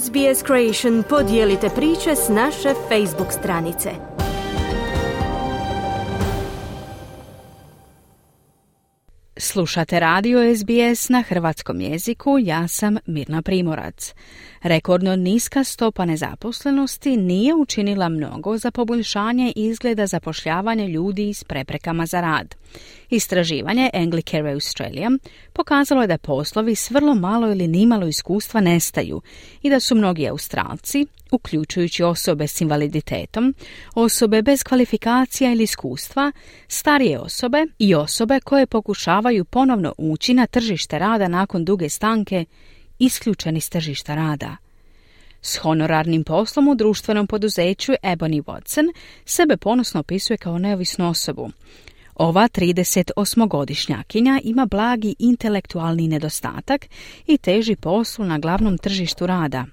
SBS Creation podijelite priče s naše Facebook stranice. Slušate radio SBS na hrvatskom jeziku, ja sam Mirna Primorac. Rekordno niska stopa nezaposlenosti nije učinila mnogo za poboljšanje izgleda zapošljavanja ljudi s preprekama za rad. Istraživanje Anglicare Australia pokazalo je da poslovi s vrlo malo ili nimalo iskustva nestaju i da su mnogi Australci, uključujući osobe s invaliditetom, osobe bez kvalifikacija ili iskustva, starije osobe i osobe koje pokušavaju ponovno ući na tržište rada nakon duge stanke, isključeni s tržišta rada. S honorarnim poslom u društvenom poduzeću Ebony Watson sebe ponosno opisuje kao neovisnu osobu. Ova 38-godišnjakinja ima blagi intelektualni nedostatak i teži poslu na glavnom tržištu rada.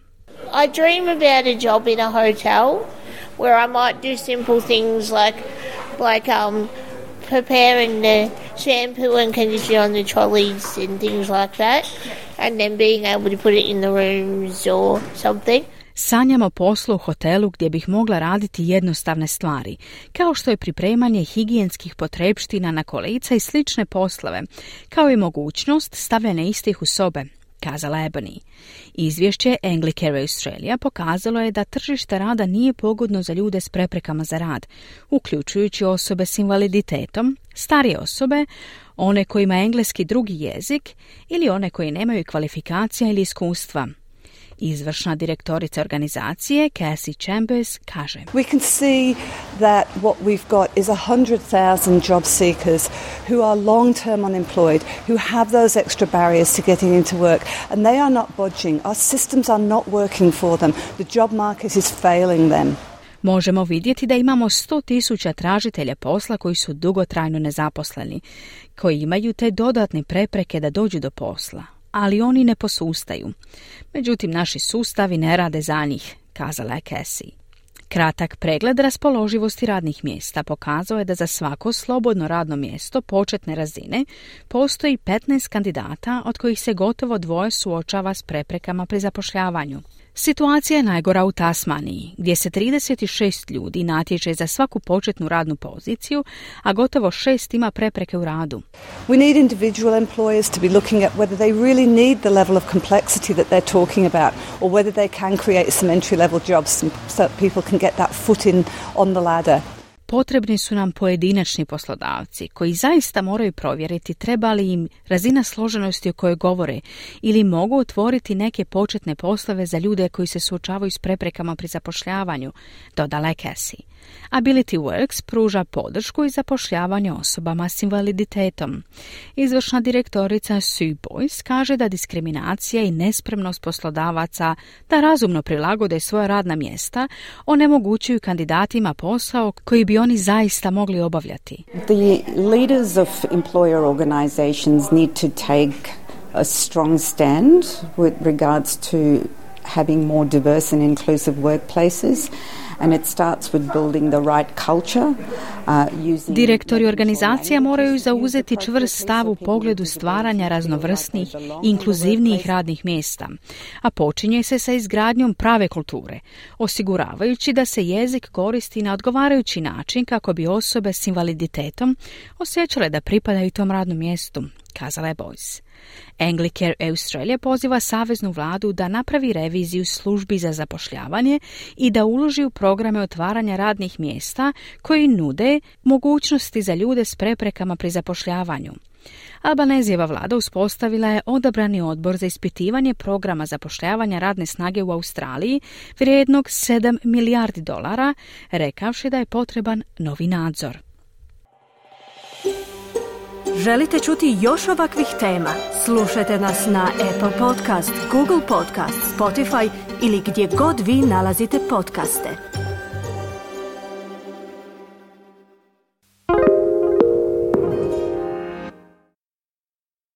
I dream about a job in a hotel where I might do simple things like like um preparing the shampoo and conditioner on the trolleys and things like that and then being able to put it in the rooms or something. Sanjam o poslu u hotelu gdje bih mogla raditi jednostavne stvari, kao što je pripremanje higijenskih potrepština na kolica i slične poslove, kao i mogućnost stavljanja istih u sobe, kazala Ebony. Izvješće Anglicare Australia pokazalo je da tržište rada nije pogodno za ljude s preprekama za rad, uključujući osobe s invaliditetom, starije osobe, one koji ima engleski drugi jezik ili one koji nemaju kvalifikacija ili iskustva, Izvršna direktorica organizacije Cassie Chambers kaže We can see that what we've got is 100,000 job seekers who are long-term unemployed, who have those extra barriers to getting into work and they are not budging. Our systems are not working for them. The job market is failing them. Možemo vidjeti da imamo 100 tisuća tražitelja posla koji su dugotrajno nezaposleni, koji imaju te dodatne prepreke da dođu do posla ali oni ne posustaju. Međutim, naši sustavi ne rade za njih, kazala je Cassie. Kratak pregled raspoloživosti radnih mjesta pokazao je da za svako slobodno radno mjesto početne razine postoji 15 kandidata od kojih se gotovo dvoje suočava s preprekama pri zapošljavanju. Situacija je najgora u Tasmaniji, gdje se 36 ljudi natječe za svaku početnu radnu poziciju, a gotovo šest ima prepreke u radu. We need individual employers to be looking at whether they really need the level of complexity that they're talking about, or whether they can create some entry level jobs so that people can get that foot in on the ladder. Potrebni su nam pojedinačni poslodavci koji zaista moraju provjeriti treba li im razina složenosti o kojoj govore ili mogu otvoriti neke početne poslove za ljude koji se suočavaju s preprekama pri zapošljavanju, dodala je Cassie. Ability Works pruža podršku i zapošljavanje osobama s invaliditetom. Izvršna direktorica Sue Boyce kaže da diskriminacija i nespremnost poslodavaca da razumno prilagode svoja radna mjesta onemogućuju kandidatima posao koji bi oni zaista mogli obavljati. The leaders of employer organizations need to take a strong stand with regards to having more diverse and inclusive workplaces and it starts with building the right culture. Uh, Direktori organizacija moraju zauzeti čvrst stav u pogledu stvaranja raznovrsnih i inkluzivnijih radnih mjesta, a počinje se sa izgradnjom prave kulture, osiguravajući da se jezik koristi na odgovarajući način kako bi osobe s invaliditetom osjećale da pripadaju tom radnom mjestu, kazala je Boyce. Anglicare Australia poziva saveznu vladu da napravi reviziju službi za zapošljavanje i da uloži u programe otvaranja radnih mjesta koji nude mogućnosti za ljude s preprekama pri zapošljavanju. Albanezijeva vlada uspostavila je odabrani odbor za ispitivanje programa zapošljavanja radne snage u Australiji vrijednog 7 milijardi dolara, rekavši da je potreban novi nadzor. Želite čuti još ovakvih tema? Slušajte nas na Apple Podcast, Google Podcast, Spotify ili gdje god vi nalazite podcaste.